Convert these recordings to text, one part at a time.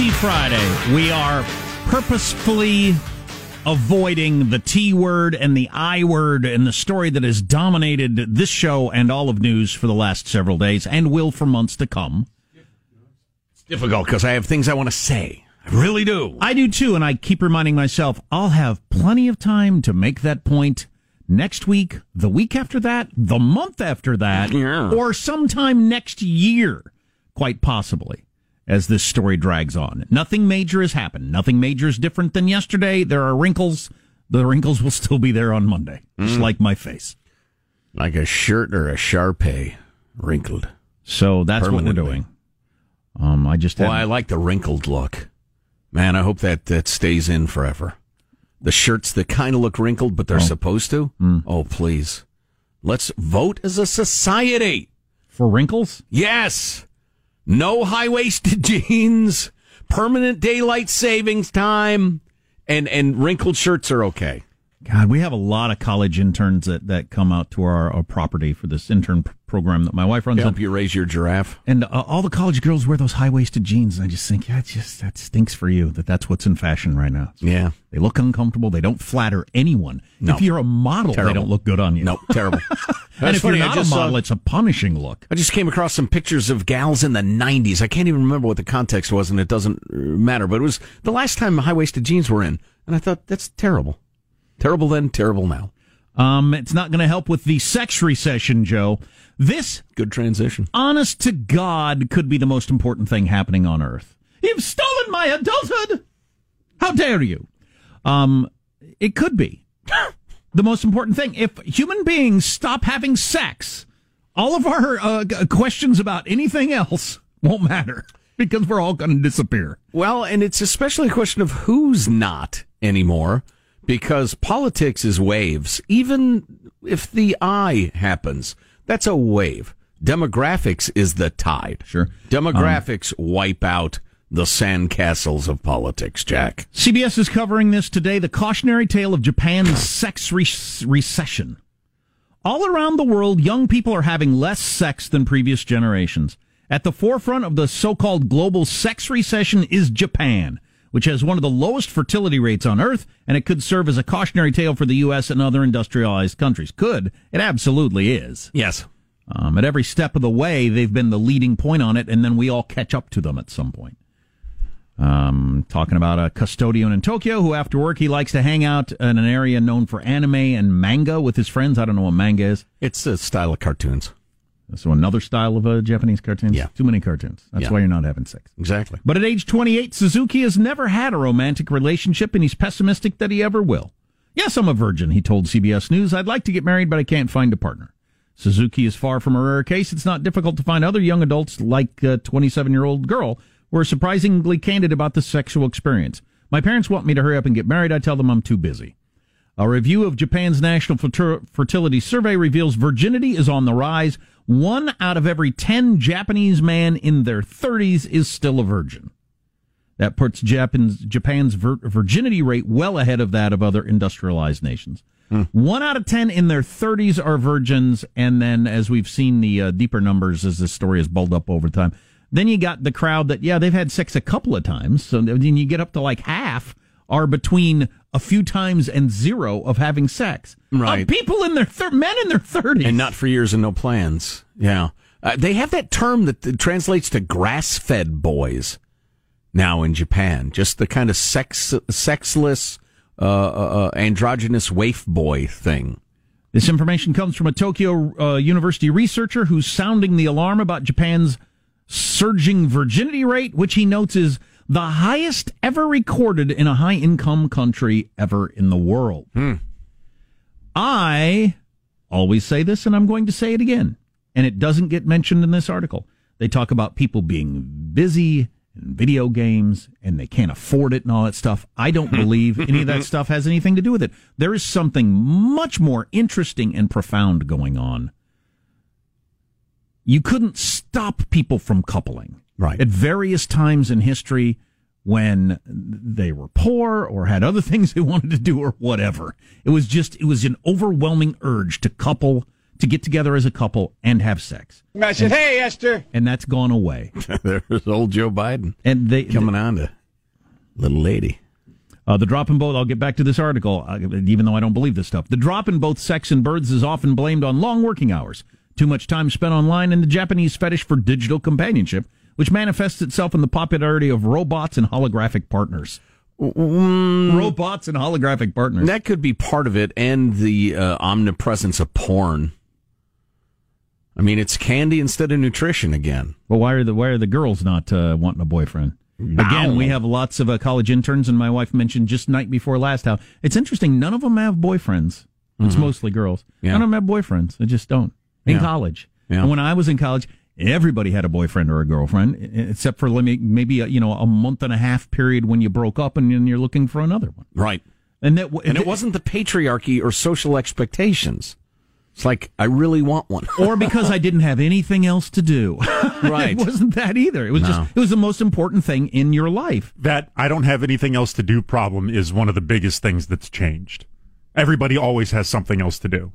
T Friday. We are purposefully avoiding the T word and the I word and the story that has dominated this show and all of news for the last several days and will for months to come. It's difficult because I have things I want to say. I really do. I do too, and I keep reminding myself I'll have plenty of time to make that point next week, the week after that, the month after that, Yeah. or sometime next year, quite possibly, as this story drags on. Nothing major has happened. Nothing major is different than yesterday. There are wrinkles. The wrinkles will still be there on Monday, just Mm. like my face. Like a shirt or a Shar-Pei, wrinkled. So that's what we're doing. Um, I just Well, I like the wrinkled look. Man, I hope that that stays in forever. The shirts that kind of look wrinkled, but they're supposed to. Oh, please. Let's vote as a society. for wrinkles. Yes. No high waisted jeans, permanent daylight savings time, and, and wrinkled shirts are okay. God, we have a lot of college interns that, that come out to our, our property for this intern p- program that my wife runs. Help you raise your giraffe. and uh, all the college girls wear those high waisted jeans. And I just think, yeah, just that stinks for you that that's what's in fashion right now. Yeah. They look uncomfortable. They don't flatter anyone. No. If you're a model, Terrible. they don't look good on you. No, terrible. and if funny, you're not a saw- model, it's a punishing look. I just came across some pictures of gals in the 90s. I can't even remember what the context was, and it doesn't uh, matter, but it was the last time high waisted jeans were in. And I thought, that's terrible. Terrible then, terrible now. Um, it's not going to help with the sex recession, Joe. This Good transition. honest to God, could be the most important thing happening on Earth. You've stolen my adulthood. How dare you? Um, it could be the most important thing. If human beings stop having sex, all of our uh, questions about anything else won't matter because we're all going to disappear. Well, and it's especially a question of who's not anymore because politics is waves. Even if the I happens, that's a wave. Demographics is the tide. Sure. Demographics wipe out the sandcastles of politics, Jack. CBS is covering this today the cautionary tale of Japan's sex re- recession. All around the world, young people are having less sex than previous generations. At the forefront of the so called global sex recession is Japan, which has one of the lowest fertility rates on earth, and it could serve as a cautionary tale for the U.S. and other industrialized countries. Could. It absolutely is. Yes. Um, at every step of the way, they've been the leading point on it, and then we all catch up to them at some point. Um, talking about a custodian in Tokyo who, after work, he likes to hang out in an area known for anime and manga with his friends. I don't know what manga is. It's a style of cartoons. So another style of uh, Japanese cartoons. Yeah. too many cartoons. That's Yeah. why you're not having sex. Exactly. But at age 28, Suzuki has never had a romantic relationship, and he's pessimistic that he ever will. Yes, I'm a virgin, he told CBS News. I'd like to get married, but I can't find a partner. Suzuki is far from a rare case. It's not difficult to find other young adults like a 27 year old girl who are surprisingly candid about the sexual experience. My parents want me to hurry up and get married. I tell them I'm too busy. A review of Japan's National Fertility Survey reveals virginity is on the rise. One out of every 10 Japanese men in their 30s is still a virgin. That puts Japan's, Japan's vir- virginity rate well ahead of that of other industrialized nations. One out of 10 in their 30s are virgins. And then, as we've seen the uh, deeper numbers as this story has built up over time, then you got the crowd that, yeah, they've had sex a couple of times. So then you get up to like half are between a few times and zero of having sex. Right. Uh, people in their thir- men in their 30s. And not for years and no plans. Yeah. Uh, they have that term that that translates to grass fed boys now in Japan. Just the kind of sex, sexless, uh, uh, uh, androgynous waif boy thing. This information comes from a Tokyo uh, University researcher who's sounding the alarm about Japan's surging virginity rate, which he notes is the highest ever recorded in a high income country ever in the world. Hmm. I always say this, and I'm going to say it again, and it doesn't get mentioned in this article. They talk about people being busy and video games and they can't afford it and all that stuff. I don't believe any of that stuff has anything to do with it. There is something much more interesting and profound going on. You couldn't stop people from coupling. Right. At various times in history when they were poor or had other things they wanted to do or whatever. It was just, it was an overwhelming urge to couple, to get together as a couple and have sex. I said, "Hey, Esther." And that's gone away. There's old Joe Biden And they, coming on to little lady. Uh, the drop in both, I'll get back to this article, uh, even though I don't believe this stuff. The drop in both sex and birds is often blamed on long working hours, too much time spent online, and the Japanese fetish for digital companionship, which manifests itself in the popularity of robots and holographic partners. robots and holographic partners. That could be part of it, and the uh, omnipresence of porn. I mean, it's candy instead of nutrition again. Well, why are the why are the girls not uh, wanting a boyfriend? Again, we have lots of uh, college interns, and my wife mentioned just night before last how it's interesting. None of them have boyfriends. It's mostly girls. Yeah. None of them have boyfriends. They just don't in Yeah. college. Yeah. And when I was in college, everybody had a boyfriend or a girlfriend, except for let me- maybe a, you know a month and a half period when you broke up and then you're looking for another one. Right. And that w- And it wasn't the patriarchy or social expectations. It's like, I really want one. or because I didn't have anything else to do. Right. it wasn't that either. It was No. just it was the most important thing in your life. that I don't have anything else to do problem is one of the biggest things that's changed. Everybody always has something else to do.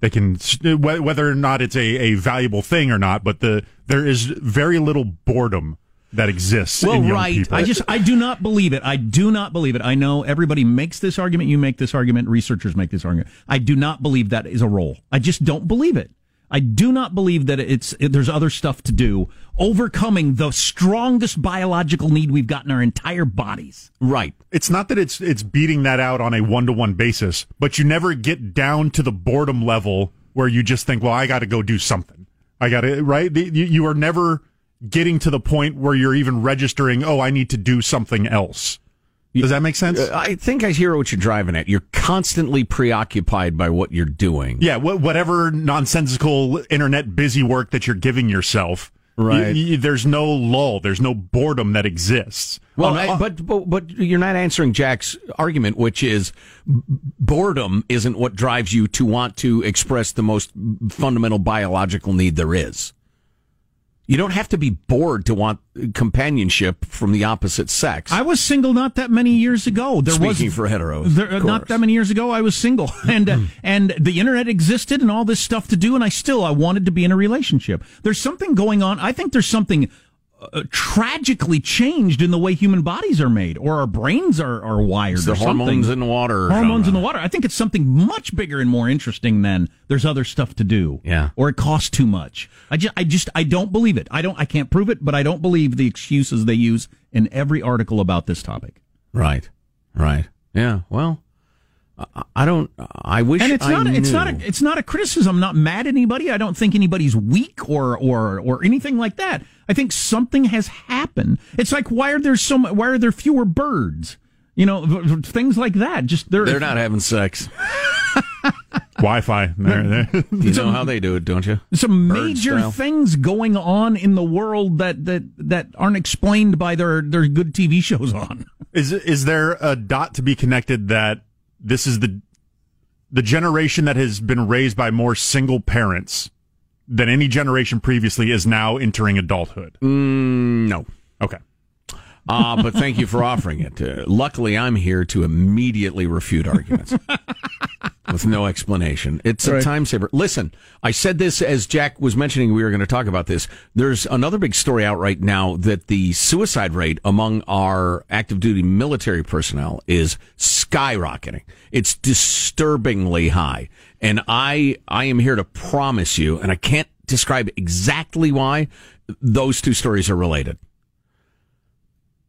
They can whether or not it's a, a valuable thing or not, but the there is very little boredom that exists Well, in young right. people. I just I do not believe it. I do not believe it. I know everybody makes this argument. You make this argument. Researchers make this argument. I do not believe that is a role. I just don't believe it. I do not believe that it's there's other stuff to do overcoming the strongest biological need we've got in our entire bodies. right. it's not that it's it's beating that out on a one to one basis, but you never get down to the boredom level where you just think, well, I got to go do something. I got to right. The- You, you are never getting to the point where you're even registering. Oh, I need to do something else. Does that make sense? Uh, I think I hear what you're driving at. You're constantly preoccupied by what you're doing. yeah, wh- whatever nonsensical internet busy work that you're giving yourself. Right. there's no lull. There's no boredom that exists. Well, On- I- but, but but you're not answering Jack's argument, which is boredom isn't what drives you to want to express the most fundamental biological need there is. You don't have to be bored to want companionship from the opposite sex. I was single not that many years ago. There Speaking was for heteros, there, uh, not that many years ago. I was single, and uh, and the internet existed, and all this stuff to do, and I still I wanted to be in a relationship. There's something going on. I think there's something uh, tragically changed in the way human bodies are made, or our brains are are wired. It's the or something. hormones in the water. hormones in the water. I think it's something much bigger and more interesting than there's other stuff to do. Yeah. Or it costs too much. I just, I just, I don't believe it. I don't, I can't prove it, but I don't believe the excuses they use in every article about this topic. Right. Right. Yeah. Well, I- I don't. I wish. And it's I not, it's not, a, it's not a criticism. I'm not mad at anybody. I don't think anybody's weak or, or, or anything like that. I think something has happened. It's like, why are there so, mu- why are there fewer birds? You know, v- v- things like that. Just they're, They're not having sex. Wi-Fi. There, there. You know how they do it, don't you? some Bird major style. things going on in the world that that that aren't explained by their their good TV shows on. Is is there a dot to be connected that this is the the generation that has been raised by more single parents than any generation previously is now entering adulthood? Mm, no. Okay. Uh, but thank you for offering it. Uh, luckily, I'm here to immediately refute arguments with no explanation. It's a time saver. Listen, I said this as Jack was mentioning we were going to talk about this. There's another big story out right now that the suicide rate among our active duty military personnel is skyrocketing. It's disturbingly high. And I, I am here to promise you, and I can't describe exactly why those two stories are related.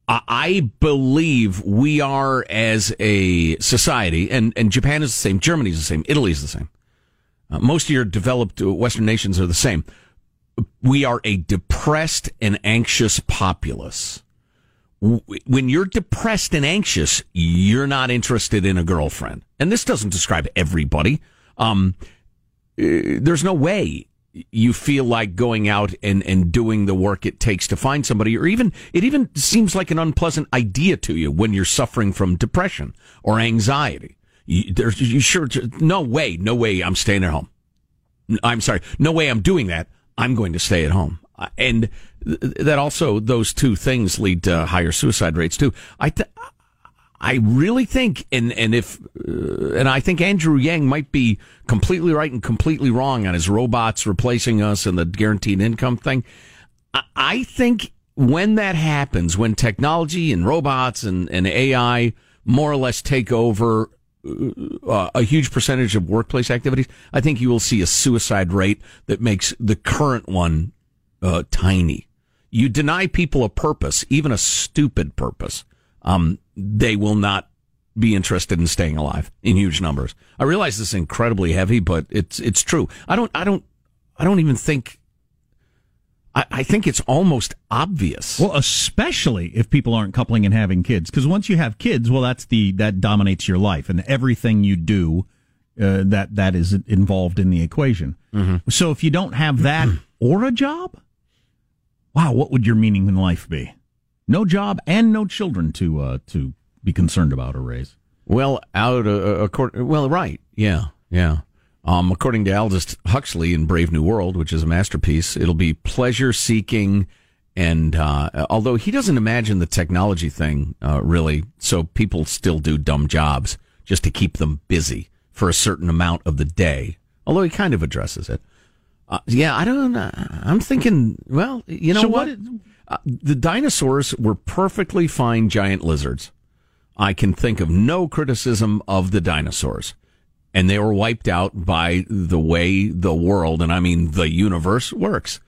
I- believe we are as a society, and, and Japan is the same, Germany is the same, Italy is the same. Uh, most of your developed uh, Western nations are the same. We are a depressed and anxious populace. When you're depressed and anxious, you're not interested in a girlfriend. And this doesn't describe everybody. Um, uh, there's no way you feel like going out and, and doing the work it takes to find somebody, or even it even seems like an unpleasant idea to you when you're suffering from depression or anxiety. You, there's you sure no way, no way I'm staying at home. I'm sorry, no way I'm doing that. I'm going to stay at home, Uh, and that also those two things lead to higher suicide rates too. I th- I really think, and and if, uh, and I think Andrew Yang might be completely right and completely wrong on his robots replacing us and the guaranteed income thing. I, I think when that happens, when technology and robots and, and AI more or less take over uh, a huge percentage of workplace activities, I think you will see a suicide rate that makes the current one uh, tiny. You deny people a purpose, even a stupid purpose, um, they will not be interested in staying alive in huge numbers. I realize this is incredibly heavy, but it's it's true. I don't I don't I don't even think. I, I think it's almost obvious. Well, especially if people aren't coupling and having kids, because once you have kids, well, that's the that dominates your life and everything you do. Uh, that that is involved in the equation. So if you don't have that or a job, wow, what would your meaning in life be? No job and no children to uh, to be concerned about or raise. Well, out uh, according well, right, yeah, yeah. Um, according to Aldous Huxley in Brave New World, which is a masterpiece, it'll be pleasure seeking, and uh, although he doesn't imagine the technology thing uh, really, so people still do dumb jobs just to keep them busy for a certain amount of the day. Although he kind of addresses it. Uh, yeah, I don't. Uh, I'm thinking. Well, you know So what? what uh, the dinosaurs were perfectly fine giant lizards. I can think of no criticism of the dinosaurs. And they were wiped out by the way the world, and I mean the universe, works.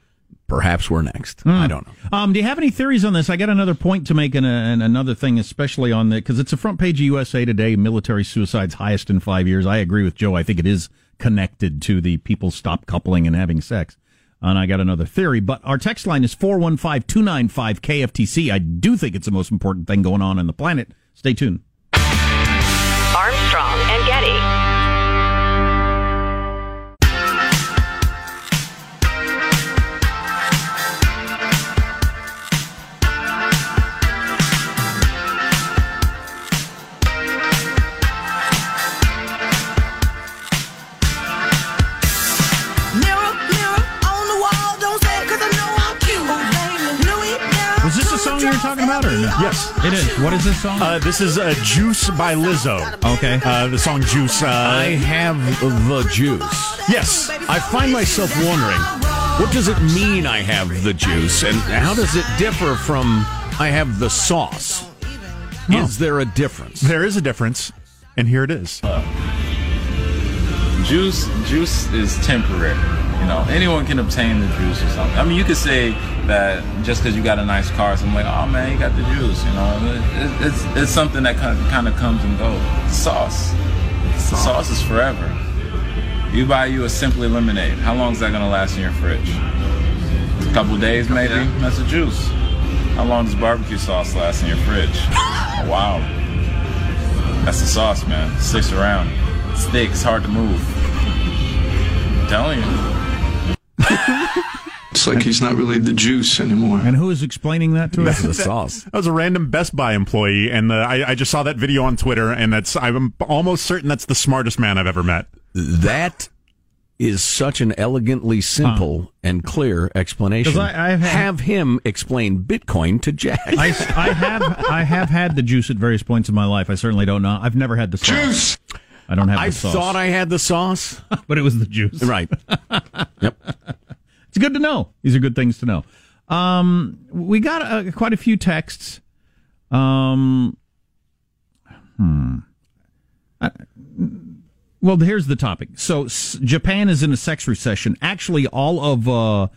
Perhaps we're next. I don't know. Um, do you have any theories on this? I got another point to make and, and another thing, especially on the because it's a front page of USA Today. Military suicides highest in five years. I agree with Joe. I think it is connected to the people stop coupling and having sex. And I got another theory, but our text line is 415 295 KFTC. I do think it's the most important thing going on on the planet. Stay tuned. Armstrong and Getty. Talking about, or no? Yes. It is. What is this song? Uh, this is uh, Juice by Lizzo. okay. Uh, the song Juice. Uh, I have the juice. yes. I find myself wondering, what does it mean I have the juice, and how does it differ from I have the sauce? Is there a difference? There is a difference, and here it is. juice juice is temporary you know anyone can obtain the juice or something. I mean you could say that just because you got a nice car so i'm like oh man you got the juice you know? It, it's, it's something that kind of, kind of comes and goes. Sauce. The sauce is forever. You buy you a simply lemonade. How long is that going to last in your fridge? A couple days maybe? That's a juice. How long does barbecue sauce last in your fridge? Wow. That's the sauce man. Sticks around. It's thick it's hard to move. I'm telling you It's like he's not really the juice anymore. and who is explaining that to us? the sauce. That was a random Best Buy employee, and uh, I, I just saw that video on Twitter, and that's I'm almost certain that's the smartest man I've ever met. That is such an elegantly simple and clear explanation. I- I've had- have him explain Bitcoin to Jack. I, I have I have had the juice at various points in my life. I certainly don't know. I've never had the sauce. Juice! I don't have the I thought I had the sauce. but it was the juice. right. Yep. It's good to know. These are good things to know. Um, we got uh, quite a few texts. Um, hmm. I- well, here's the topic. So, s- Japan is in a sex recession. Actually, all of uh,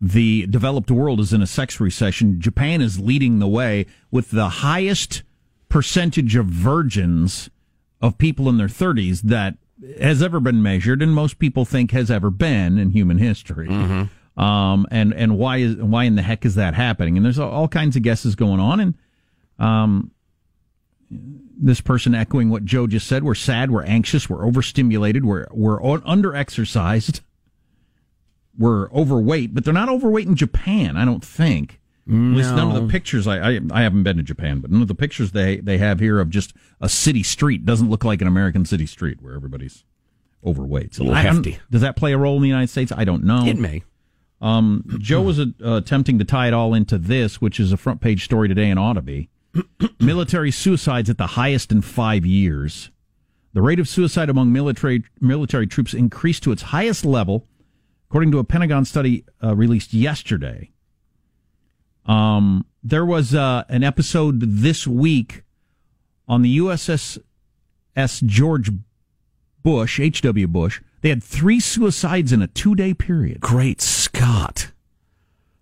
the developed world is in a sex recession. Japan is leading the way with the highest percentage of virgins of people in their 30s that has ever been measured, and most people think has ever been in human history. Um, and and why is why in the heck is that happening? And there's all, kinds of guesses going on, and um, this person echoing what Joe just said: we're sad, we're anxious, we're overstimulated, we're we're under exercised, we're overweight, but they're not overweight in Japan, I don't think. At least none of the pictures I, I I haven't been to Japan, but none of the pictures they they have here of just a city street doesn't look like an American city street where everybody's overweight. It's a little hefty. Does that play a role in the United States? I don't know. It may. Um, Joe was uh, attempting to tie it all into this, which is a front page story today and ought to be. military suicides at the highest in five years. The rate of suicide among military military troops increased to its highest level, according to a Pentagon study uh, released yesterday. Um, there was uh, an episode this week on the USS S. George Bush, H.W. Bush. They had three suicides in a two day period. Great Scott.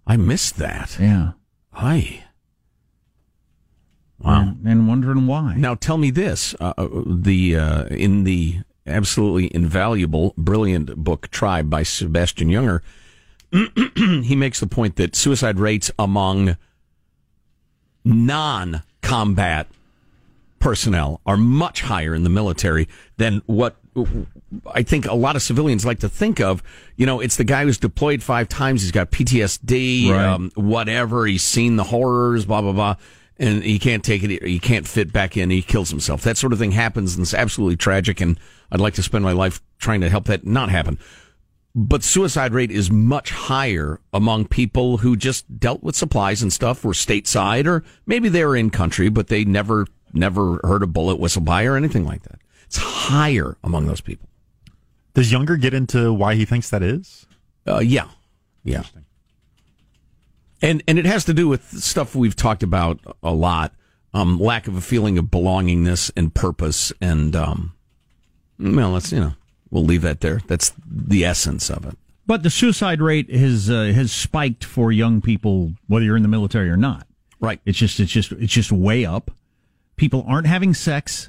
I missed that. Yeah. Hi. Wow. And, and wondering why. Now tell me this: uh, the uh, in the absolutely invaluable, brilliant book "Tribe" by Sebastian Junger, he makes the point that suicide rates among non-combat personnel are much higher in the military than what I think a lot of civilians like to think of. You know, it's the guy who's deployed five times. He's got PTSD, Right. um, whatever. He's seen the horrors, blah blah blah, and he can't take it. He can't fit back in. He kills himself. That sort of thing happens, and it's absolutely tragic. And I'd like to spend my life trying to help that not happen. But suicide rate is much higher among people who just dealt with supplies and stuff, were stateside, or maybe they were in country, but they never never heard a bullet whistle by or anything like that. It's higher among those people. Does Junger get into why he thinks that is? Uh, yeah, yeah. And and it has to do with stuff we've talked about a lot. Um, lack of a feeling of belongingness and purpose, and um, well, let's you know we'll leave that there. That's the essence of it. But the suicide rate has uh, has spiked for young people, whether you're in the military or not. Right. It's just it's just it's just way up. People aren't having sex,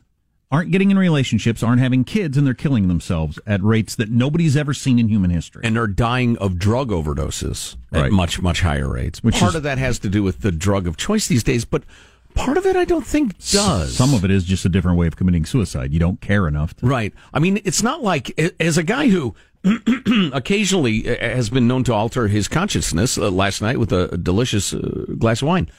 aren't getting in relationships, aren't having kids, and they're killing themselves at rates that nobody's ever seen in human history. and are dying of drug overdoses Right. at much much higher rates. Which part is- of that has to do with the drug of choice these days, but part of it I don't think does. Some of it is just a different way of committing suicide. You don't care enough. To, Right. I mean, it's not like as a guy who occasionally has been known to alter his consciousness uh, last night with a delicious uh, glass of wine.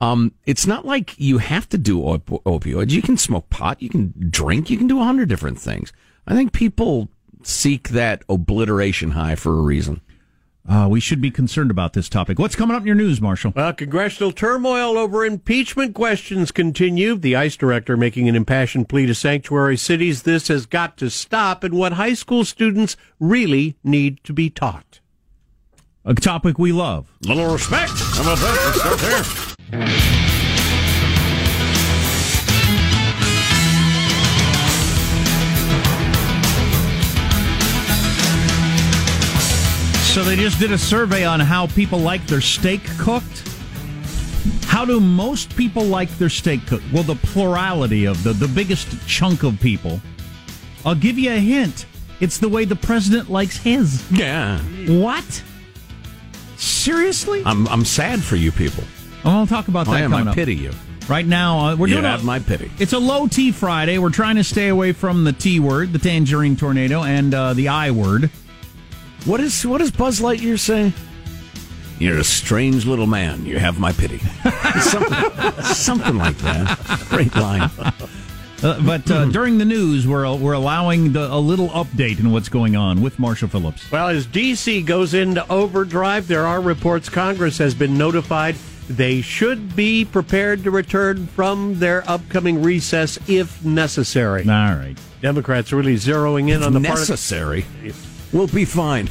Um, it's not like you have to do op- opioids. You can smoke pot, you can drink, you can do a hundred different things. I think people seek that obliteration high for a reason. Uh, we should be concerned about this topic. What's coming up in your news, Marshall? Well, congressional turmoil over impeachment questions continue. The ICE director making an impassioned plea to sanctuary cities. This has got to stop, and what high school students really need to be taught. A topic we love. Little respect. How about that? Let's start there. So they just did a survey on how people like their steak cooked. How do most people like their steak cooked? Well, the plurality of the the biggest chunk of people. I'll give you a hint. It's the way the president likes his. Yeah. What? Seriously? I'm I'm sad for you people. I will talk about that I am. I up. pity you. Right now, uh, we're You doing have a- my pity. It's a low T Friday. We're trying to stay away from the T word, the tangerine tornado, and uh, the I word. What is what does Buzz Lightyear say? You're a strange little man. You have my pity. something, something like that. Great line. Uh, but uh, during the news, we're we're allowing the, a little update in what's going on with Marshall Phillips. Well, as D.C. goes into overdrive, there are reports Congress has been notified they should be prepared to return from their upcoming recess if necessary. All right. Democrats really zeroing in on the part of, Necessary. We'll be fine.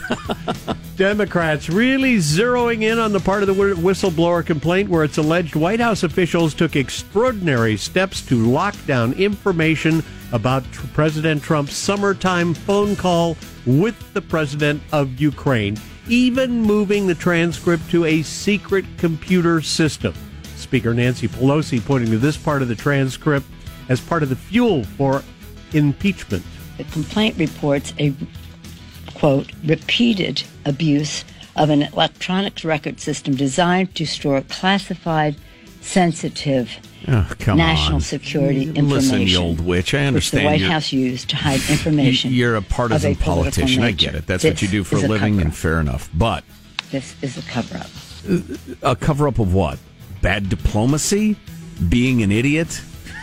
Democrats really zeroing in on the part of the whistleblower complaint where it's alleged White House officials took extraordinary steps to lock down information about tr- President Trump's summertime phone call with the president of Ukraine, even moving the transcript to a secret computer system. Speaker Nancy Pelosi pointing to this part of the transcript as part of the fuel for impeachment. The complaint reports a quote repeated abuse of an electronic record system designed to store classified, sensitive Oh, national on. security Listen, information. you old witch. I Which the understand White House used to hide information. You- You're a partisan a politician. I get it. That's This what you do for a living, and fair enough. But This is a cover up. a cover up of what? Bad diplomacy? Being an idiot?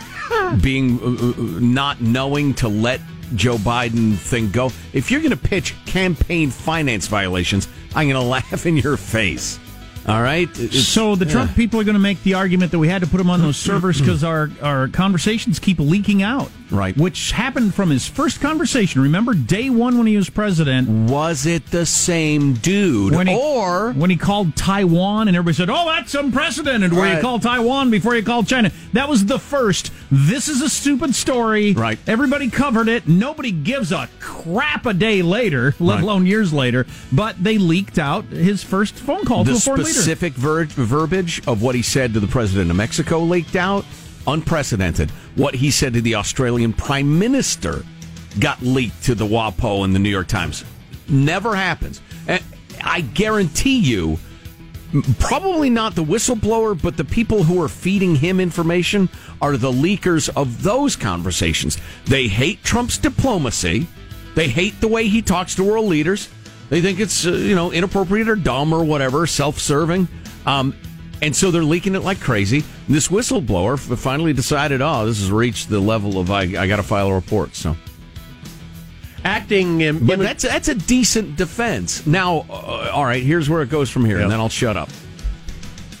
Being uh, uh, not knowing to let Joe Biden thing go? If you're going to pitch campaign finance violations, I'm going to laugh in your face. All right? It's- So the Trump yeah. people are going to make the argument that we had to put him on those servers because our, our conversations keep leaking out. Right. Which happened from his first conversation. Remember day one when he was president? Was it the same dude? When he, or when he called Taiwan and everybody said, "Oh, that's unprecedented." Where you call Taiwan before you call China. That was the first. This is a stupid story. Right. Everybody covered it. Nobody gives a crap a day later, let Right. alone years later. But they leaked out his first phone call to the a foreign leader. Specific ver- verbiage of what he said to the president of Mexico leaked out, unprecedented. What he said to the Australian prime minister got leaked to the WAPO and the New York Times. Never happens. And I guarantee you, probably not the whistleblower, but the people who are feeding him information are the leakers of those conversations. They hate Trump's diplomacy. They hate the way he talks to world leaders. They think it's uh, you know inappropriate or dumb or whatever, self-serving. Um, and so they're leaking it like crazy. This whistleblower finally decided, oh, this has reached the level of I, I got to file a report. So Acting in, but that's that's a decent defense. Now, uh, all right, here's where it goes from here, and then I'll shut up.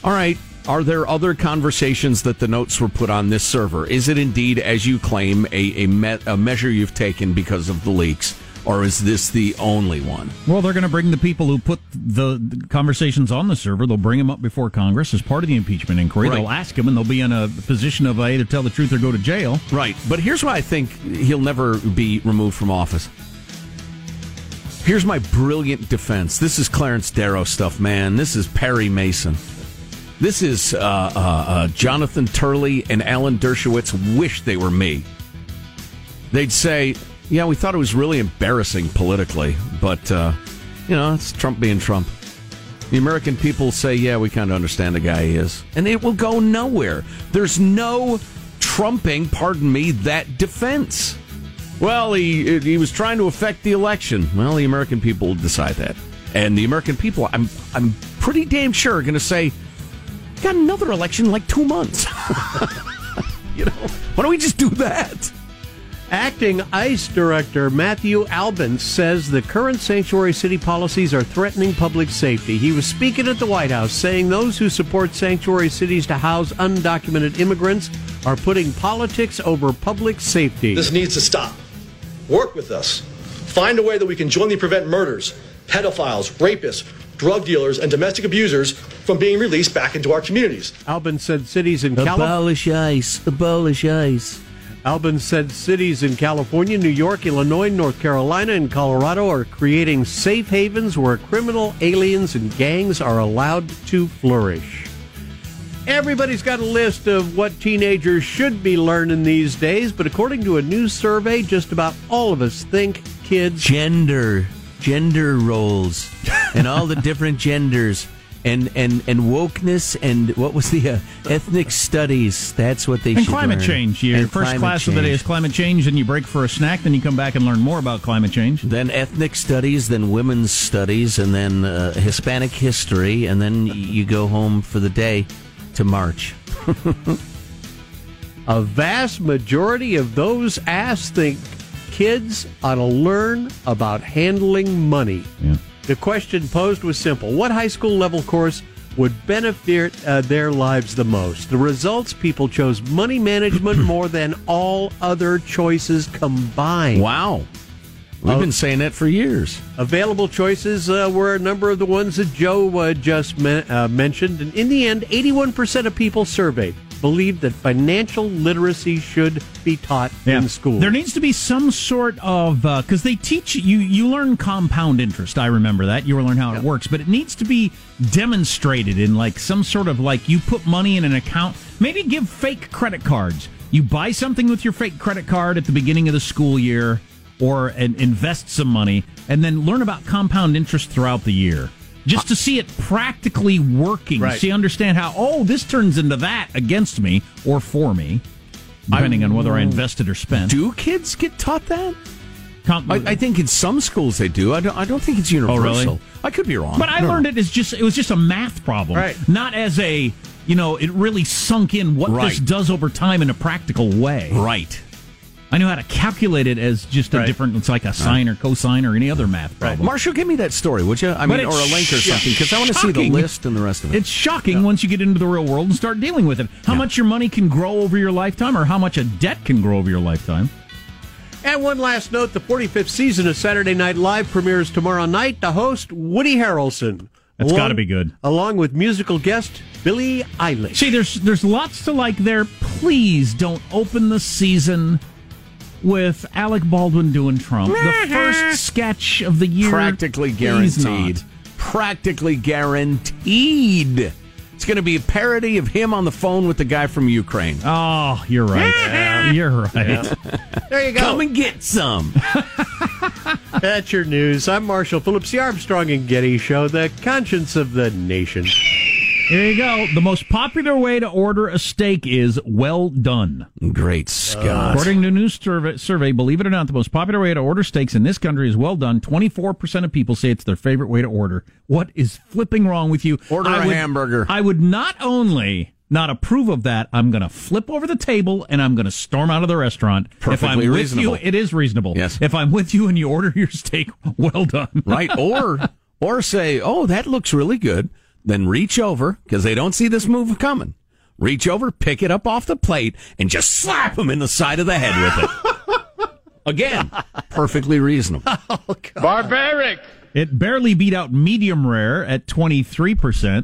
All right, are there other conversations that the notes were put on this server? Is it indeed, as you claim, a a, me- a measure you've taken because of the leaks, or is this the only one? Well, they're going to bring the people who put the, conversations on the server. They'll bring them up before Congress as part of the impeachment inquiry. Right. They'll ask them, and they'll be in a position of uh, either tell the truth or go to jail. Right, but here's why I think he'll never be removed from office. Here's my brilliant defense. This is Clarence Darrow stuff, man. This is Perry Mason. This is uh, uh, uh, Jonathan Turley and Alan Dershowitz wish they were me. They'd say, "Yeah, we thought it was really embarrassing politically, but uh, you know, it's Trump being Trump." The American people say, "Yeah, we kind of understand the guy he is," and it will go nowhere. There's no trumping, pardon me, that defense. Well, he he was trying to affect the election. Well, the American people decide that, and the American people, I'm I'm pretty damn sure, are going to say, "Got another election in like two months." you know, why don't we just do that? Acting ICE Director Matthew Albence says the current sanctuary city policies are threatening public safety. He was speaking at the White House saying those who support sanctuary cities to house undocumented immigrants are putting politics over public safety. This needs to stop. Work with us. Find a way that we can jointly prevent murders, pedophiles, rapists, drug dealers, and domestic abusers from being released back into our communities. Albence said cities in California. Abolish ICE. Abolish ICE. Albence said cities in California, New York, Illinois, North Carolina, and Colorado are creating safe havens where criminal aliens and gangs are allowed to flourish. Everybody's got a list of what teenagers should be learning these days, but according to a new survey, just about all of us think kids. Gender. Gender roles. and all the different genders. And, and and wokeness and what was the uh, ethnic studies? That's what they And should climate learn. change. Your And first climate class of the day is climate change, and you break for a snack, then you come back and learn more about climate change. Then ethnic studies, then women's studies, and then uh, Hispanic history, and then you go home for the day to march. A vast majority of those asked think kids ought to learn about handling money. The question posed was simple What high school level course would benefit uh, their lives the most? The results people chose money management more than all other choices combined. Wow. We've been saying that for years. Available choices uh, were a number of the ones that Joe uh, just men- uh, mentioned. And in the end, 81% of people surveyed believed that financial literacy should be taught in school. There needs to be some sort of uh, because they teach you. You learn compound interest. I remember that you learn how it works, but it needs to be demonstrated in like some sort of like you put money in an account. Maybe give fake credit cards. You buy something with your fake credit card at the beginning of the school year, or and invest some money, and then learn about compound interest throughout the year. Just to see it practically working, Right. so you understand how oh this turns into that against me or for me, depending on whether I invested or spent. Do kids get taught that? I, I think in some schools they do. I don't, I don't think it's universal. Oh, really? I could be wrong. But I don't learned know. it as just it was just a math problem, Right. not as a you know it really sunk in what this does over time in a practical way. Right. I knew how to calculate it as just a Right. different. It's like a sine or cosine or any other math problem. Marshall, give me that story, would you? I But mean, or a it's link or something, because I want to see the list and the rest of it. It's shocking once you get into the real world and start dealing with it. How much your money can grow over your lifetime, or how much a debt can grow over your lifetime. And one last note the 45th season of Saturday Night Live premieres tomorrow night. The host, Woody Harrelson. That's Along- gotta be good. Along with musical guest Billie Eilish. See, there's there's lots to like there. Please don't open the season with Alec Baldwin doing Trump. The mm-hmm. first sketch of the year, practically please guaranteed. not. Practically guaranteed. It's going to be a parody of him on the phone with the guy from Ukraine. Oh, you're right. Mm-hmm. You're right. There you go. Come and get some. That's your news. I'm Marshall Phillips, the Armstrong and Getty Show, the conscience of the nation. Here you go. The most popular way to order a steak is well done. Great Scott. According to a new survey, survey, believe it or not, the most popular way to order steaks in this country is well done. 24% of people say it's their favorite way to order. What is flipping wrong with you? Order I a would- hamburger. I would not only not approve of that, I'm going to flip over the table and I'm going to storm out of the restaurant. Perfectly if I'm Perfectly with reasonable. you, it is reasonable. Yes. If I'm with you and you order your steak, well done. right? Or or say, "Oh, that looks really good." Then reach over because they don't see this move coming. Reach over, pick it up off the plate, and just slap him in the side of the head with it. Again, perfectly reasonable. Oh, Barbaric. It barely beat out medium rare at 23%,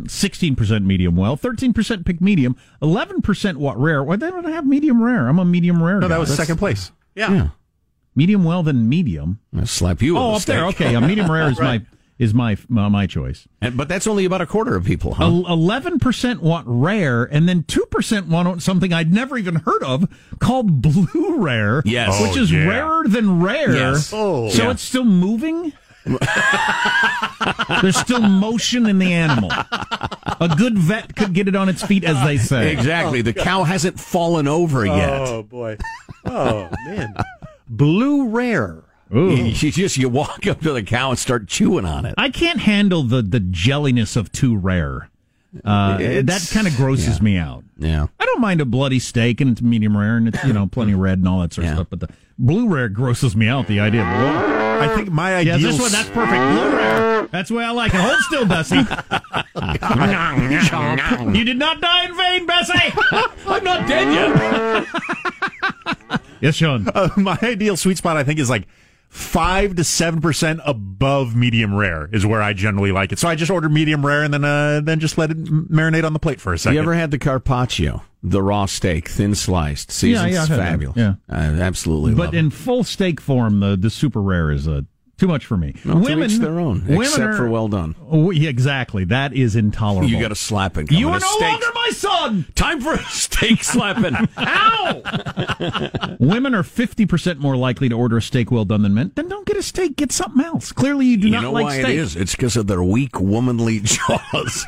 16% medium well, 13% pick medium, 11% what rare. Why they don't have medium rare? I'm a medium rare. No, guy. that was That's- second place. Yeah. Yeah, Medium well, then medium. I'll slap you. Oh, up a there. Okay, a medium rare is my is my my, my choice. And, but that's only about a quarter of people, huh? Eleven percent want rare, and then two percent want something I'd never even heard of called blue rare. Yes. which Oh, is yeah. rarer than rare. Yes. Oh. so Yeah. it's still moving. There's still motion in the animal. A good vet could get it on its feet, as they say. Exactly. the cow hasn't fallen over yet. Oh, boy. Oh, man. Blue Rare. You, you just you walk up to the cow and start chewing on it. I can't handle the the jelliness of too rare. Uh, that kind of grosses yeah. me out. Yeah. I don't mind a bloody steak and it's medium rare and it's you know plenty red and all that sort of stuff. But the Blue rare grosses me out. The idea of blue. I think my idea. Yeah, this one that's perfect. Blue rare. That's the way I like it. Hold still, Bessie. you did not die in vain, Bessie. I'm not dead yet. yes, Sean. Uh, my ideal sweet spot, I think, is like five to seven percent above medium rare is where I generally like it. So I just order medium rare and then uh, then just let it marinate on the plate for a second. You ever had the carpaccio, the raw steak, thin sliced, seasoned? yeah, I've had that. fabulous. Yeah. I absolutely. But love it. in full steak form, the the super rare is uh, too much for me. Well, to their own, women except are- for well done. Oh, yeah, exactly. That is intolerable. You got to slap it. You are A no steak- longer my son. Time for a steak slapping. Ow! Women are fifty percent more likely to order a steak well done than men. Then don't get a steak. Get something else. Clearly, you do not want steak. you not know like why steak. it is? It's because of their weak, womanly jaws.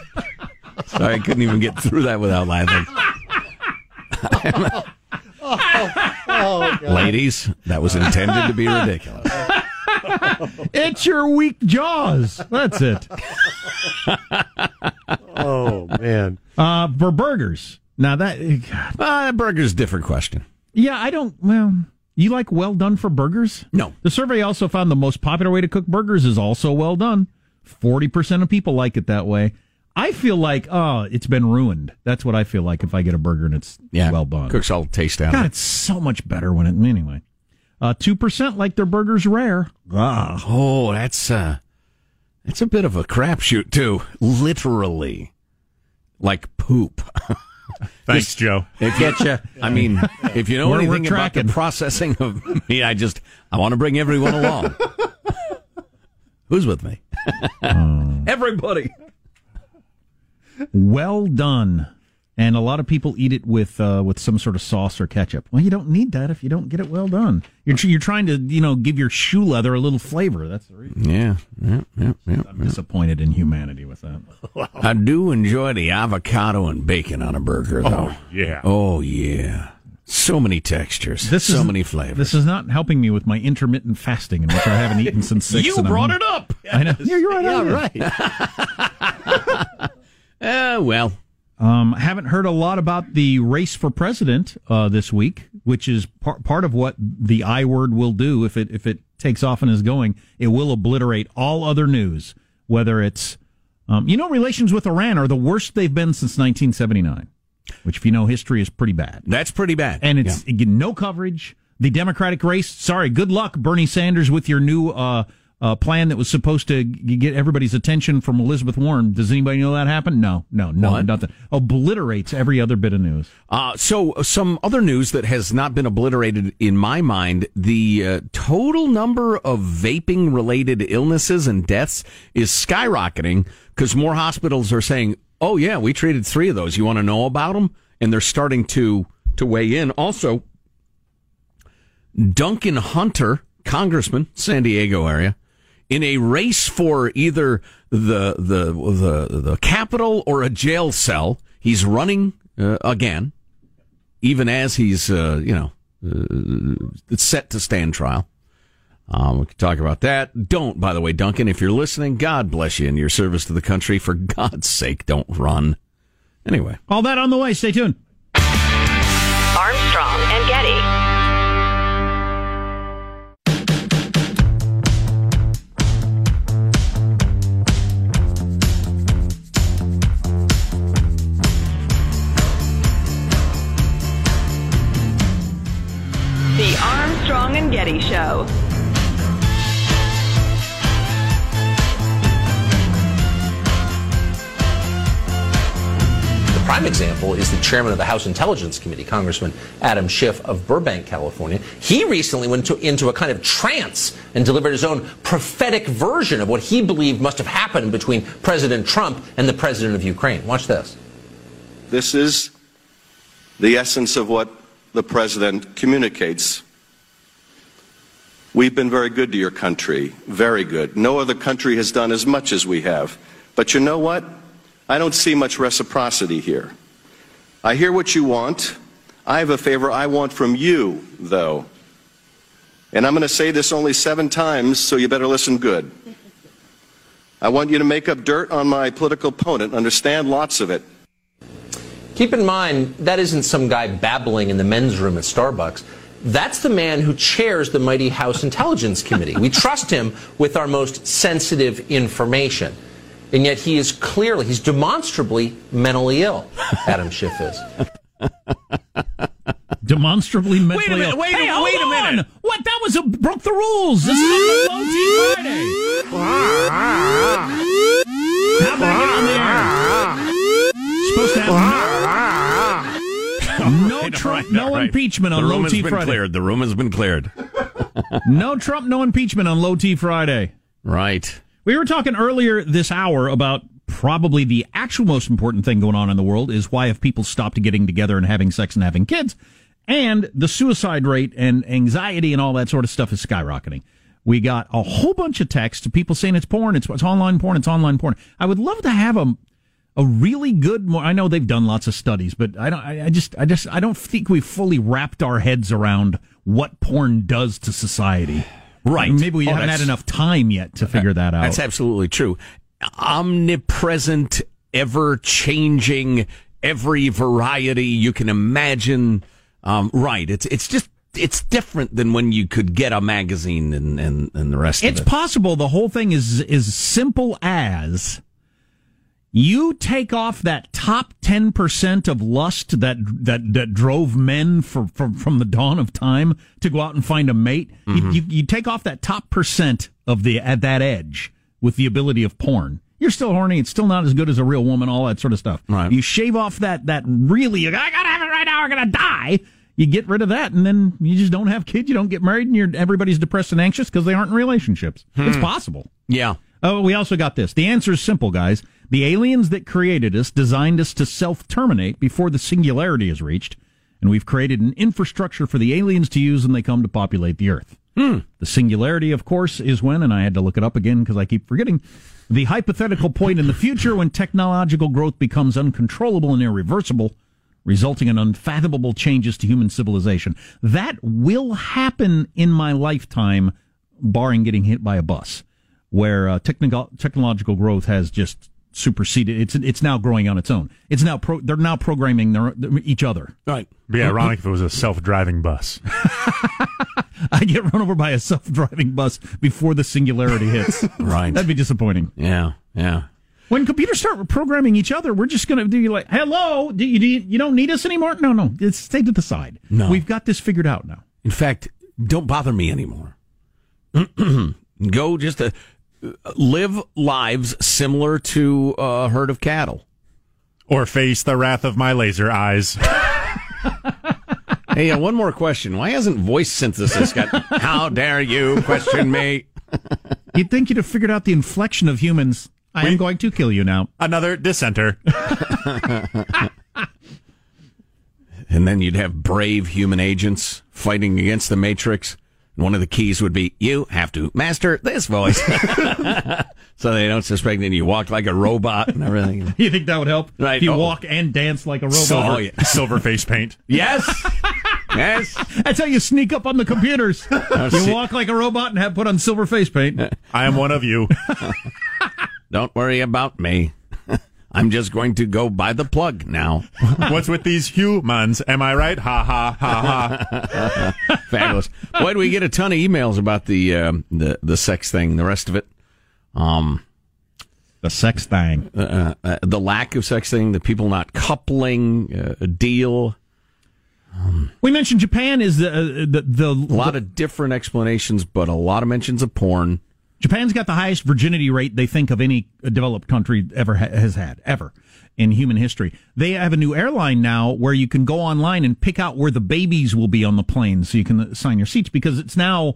Sorry, I couldn't even get through that without laughing. oh, oh, oh, oh Ladies, that was intended to be ridiculous. It's your weak jaws. That's it. Oh man. Uh, for burgers. Now that, Uh, burger's different question. yeah, I don't. Well, you like well done for burgers? No. The survey also found the most popular way to cook burgers is also well done. Forty percent of people like it that way. I feel like, oh, it's been ruined. That's what I feel like if I get a burger and it's Yeah, well done. Cooks all taste out. God, it. it's so much better when it. Anyway, uh, two percent like their burgers rare. Ah, oh, that's uh, that's a bit of a crapshoot too. Literally, like poop. Thanks, Joe. If you, I mean, if you know We're- we're anything about the processing of me, I just I want to bring everyone along. Who's with me? Everybody. well done. And a lot of people eat it with uh, with some sort of sauce or ketchup. Well, you don't need that if you don't get it well done. You're tr- you're trying to you know give your shoe leather a little flavor. That's the reason. Yeah, yeah, yeah, yeah. I'm disappointed in humanity with that. I do enjoy the avocado and bacon on a burger, though. Oh, yeah. Oh yeah. So many textures. This so is, many flavors. This is not helping me with my intermittent fasting, in which I haven't eaten since six. you and I'm- brought it up. I know. Yeah, you're right. Yeah, right. Uh, well, Um, haven't heard a lot about the race for president uh, this week, which is par- part of what the I word will do if it if it takes off and is going. It will obliterate all other news, whether it's um, you know relations with Iran are the worst they've been since 1979, which if you know history is pretty bad, that's pretty bad. and it's it no coverage. The Democratic race, sorry, good luck, Bernie Sanders, with your new uh, uh, plan that was supposed to get everybody's attention from Elizabeth Warren. Does anybody know that happened? No, no, no, What? nothing. Obliterates every other bit of news. Uh, so, some other news that has not been obliterated in my mind the uh, total number of vaping related illnesses and deaths is skyrocketing because more hospitals are saying, oh, yeah, we treated three of those. You want to know about them? And they're starting to, to weigh in. Also, Duncan Hunter, congressman, San Diego area, in a race for either the the the the Capitol or a jail cell. He's running uh, again, even as he's uh, you know uh, set to stand trial. Um, we can talk about that. Don't, by the way, Duncan, if you're listening, God bless you in your service to the country. For God's sake, don't run. Anyway, All that on the way. Stay tuned. Armstrong and Getty. Prime example is the chairman of the House Intelligence Committee, Congressman Adam Schiff of Burbank, California. He recently went to, into a kind of trance and delivered his own prophetic version of what he believed must have happened between President Trump and the president of Ukraine. Watch this. This is the essence of what the president communicates. We've been very good to your country, very good. No other country has done as much as we have. But you know what? I don't see much reciprocity here. I hear what you want. I have a favor I want from you, though. And I'm going to say this only seven times, so you better listen good. I want you to make up dirt on my political opponent, understand lots of it. Keep in mind, that isn't some guy babbling in the men's room at Starbucks. That's the man who chairs the mighty House Intelligence Committee. We trust him with our most sensitive information. And yet he is clearly, he's demonstrably mentally ill, Adam Schiff is. Demonstrably mentally Wait a minute, ill. wait a- hey, hold wait a on! minute. What? That was a broke the rules. This is a low T Friday. How about it on the air? Supposed to have no, no Trump, no impeachment on the room low has T been Friday. cleared. The room has been cleared. no Trump, no impeachment on low T Friday. Right. We were talking earlier this hour about probably the actual most important thing going on in the world is why have people stopped getting together and having sex and having kids? And the suicide rate and anxiety and all that sort of stuff is skyrocketing. We got a whole bunch of texts to people saying it's porn, it's, it's online porn, it's online porn. I would love to have a a really good. I know they've done lots of studies, but I don't. I, I just, I just, I don't think we've fully wrapped our heads around what porn does to society. Right. Maybe we Oh, haven't had enough time yet to figure that out. That's absolutely true. Omnipresent, ever changing, every variety you can imagine. Um, right. It's it's just it's different than when you could get a magazine and and, and the rest It's of it. possible the whole thing is is simple as you take off that top 10% of lust that that that drove men for, from from the dawn of time to go out and find a mate. Mm-hmm. You, you you take off that top percent of the at that edge with the ability of porn. You're still horny. It's still not as good as a real woman. All that sort of stuff. Right. You shave off that that really. I gotta have it right now. I'm gonna die. You get rid of that, and then you just don't have kids. You don't get married, and you're everybody's depressed and anxious because they aren't in relationships. It's Hmm. possible. Yeah. Oh, we also got this. The answer is simple, guys. The aliens that created us designed us to self terminate before the singularity is reached, and we've created an infrastructure for the aliens to use when they come to populate the Earth. The singularity, of course, is when, and I had to look it up again because I keep forgetting, the hypothetical point in the future when technological growth becomes uncontrollable and irreversible, resulting in unfathomable changes to human civilization. That will happen in my lifetime, barring getting hit by a bus, where uh, technical technological growth has just superseded. It's it's now growing on its own. It's now pro, they're now programming their, each other. Right. It'd be ironic if it was a self-driving bus. I get run over by a self driving bus before the singularity hits. Right. That'd be disappointing. Yeah. Yeah. When computers start programming each other, we're just going to do like, hello, do you, do you, you don't need us anymore? No, no, it's stay to the side. No. We've got this figured out now. In fact, don't bother me anymore. Go just uh, live lives similar to a herd of cattle. Or face the wrath of my laser eyes. Hey, uh, one more question. Why hasn't voice synthesis got, how dare you question me? You'd think you'd have figured out the inflection of humans. I am going to kill you now. Another dissenter. And then you'd have brave human agents fighting against the Matrix. One of the keys would be you have to master this voice. so they don't suspect that you walk like a robot and everything. You think that would help? Right. If you Oh. walk and dance like a robot. Silver, Oh, yeah. silver face paint. Yes. yes. That's how you sneak up on the computers. Oh, you see- walk like a robot and have put on silver face paint. I am one of you. Don't worry about me. I'm just going to go buy the plug now. What's with these humans? Am I right? Ha ha ha ha. Fabulous. Boy, do we get a ton of emails about the um, the the sex thing. The rest of it, um, The sex thing. uh, uh, the lack of sex thing, the people not coupling, uh, a deal. We mentioned Japan is the uh, the, the A lot of different explanations, but a lot of mentions of porn. Japan's got the highest virginity rate they think of any developed country ever ha- has had ever in human history. They have a new airline now where you can go online and pick out where the babies will be on the plane, so you can assign your seats because it's now,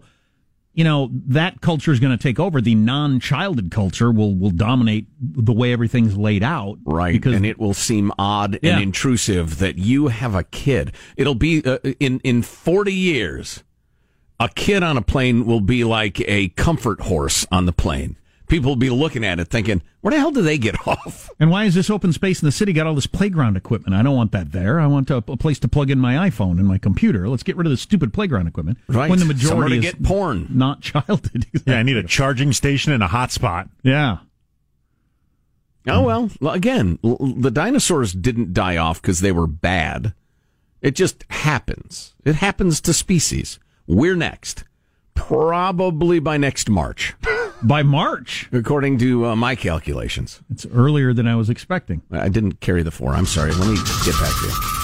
you know, that culture is going to take over. The non-childed culture will will dominate the way everything's laid out, Right, Because and it will seem odd Yeah. and intrusive that you have a kid. It'll be uh, in in forty years, a kid on a plane will be like a comfort horse on the plane. People will be looking at it thinking, "Where the hell do they get off?" And why is this open space in the city got all this playground equipment? I don't want that there. I want a, a place to plug in my iPhone and my computer. Let's get rid of the stupid playground equipment. Right, When the Somewhere majority to is get porn. not childhood. Yeah, I need a charging station and a hotspot. Yeah. Oh well, well, again, l- the dinosaurs didn't die off because they were bad. It just happens. It happens to species. We're next. Probably by next March. by March? According to uh, my calculations. It's earlier than I was expecting. I didn't carry the four. I'm sorry. Let me get back to you.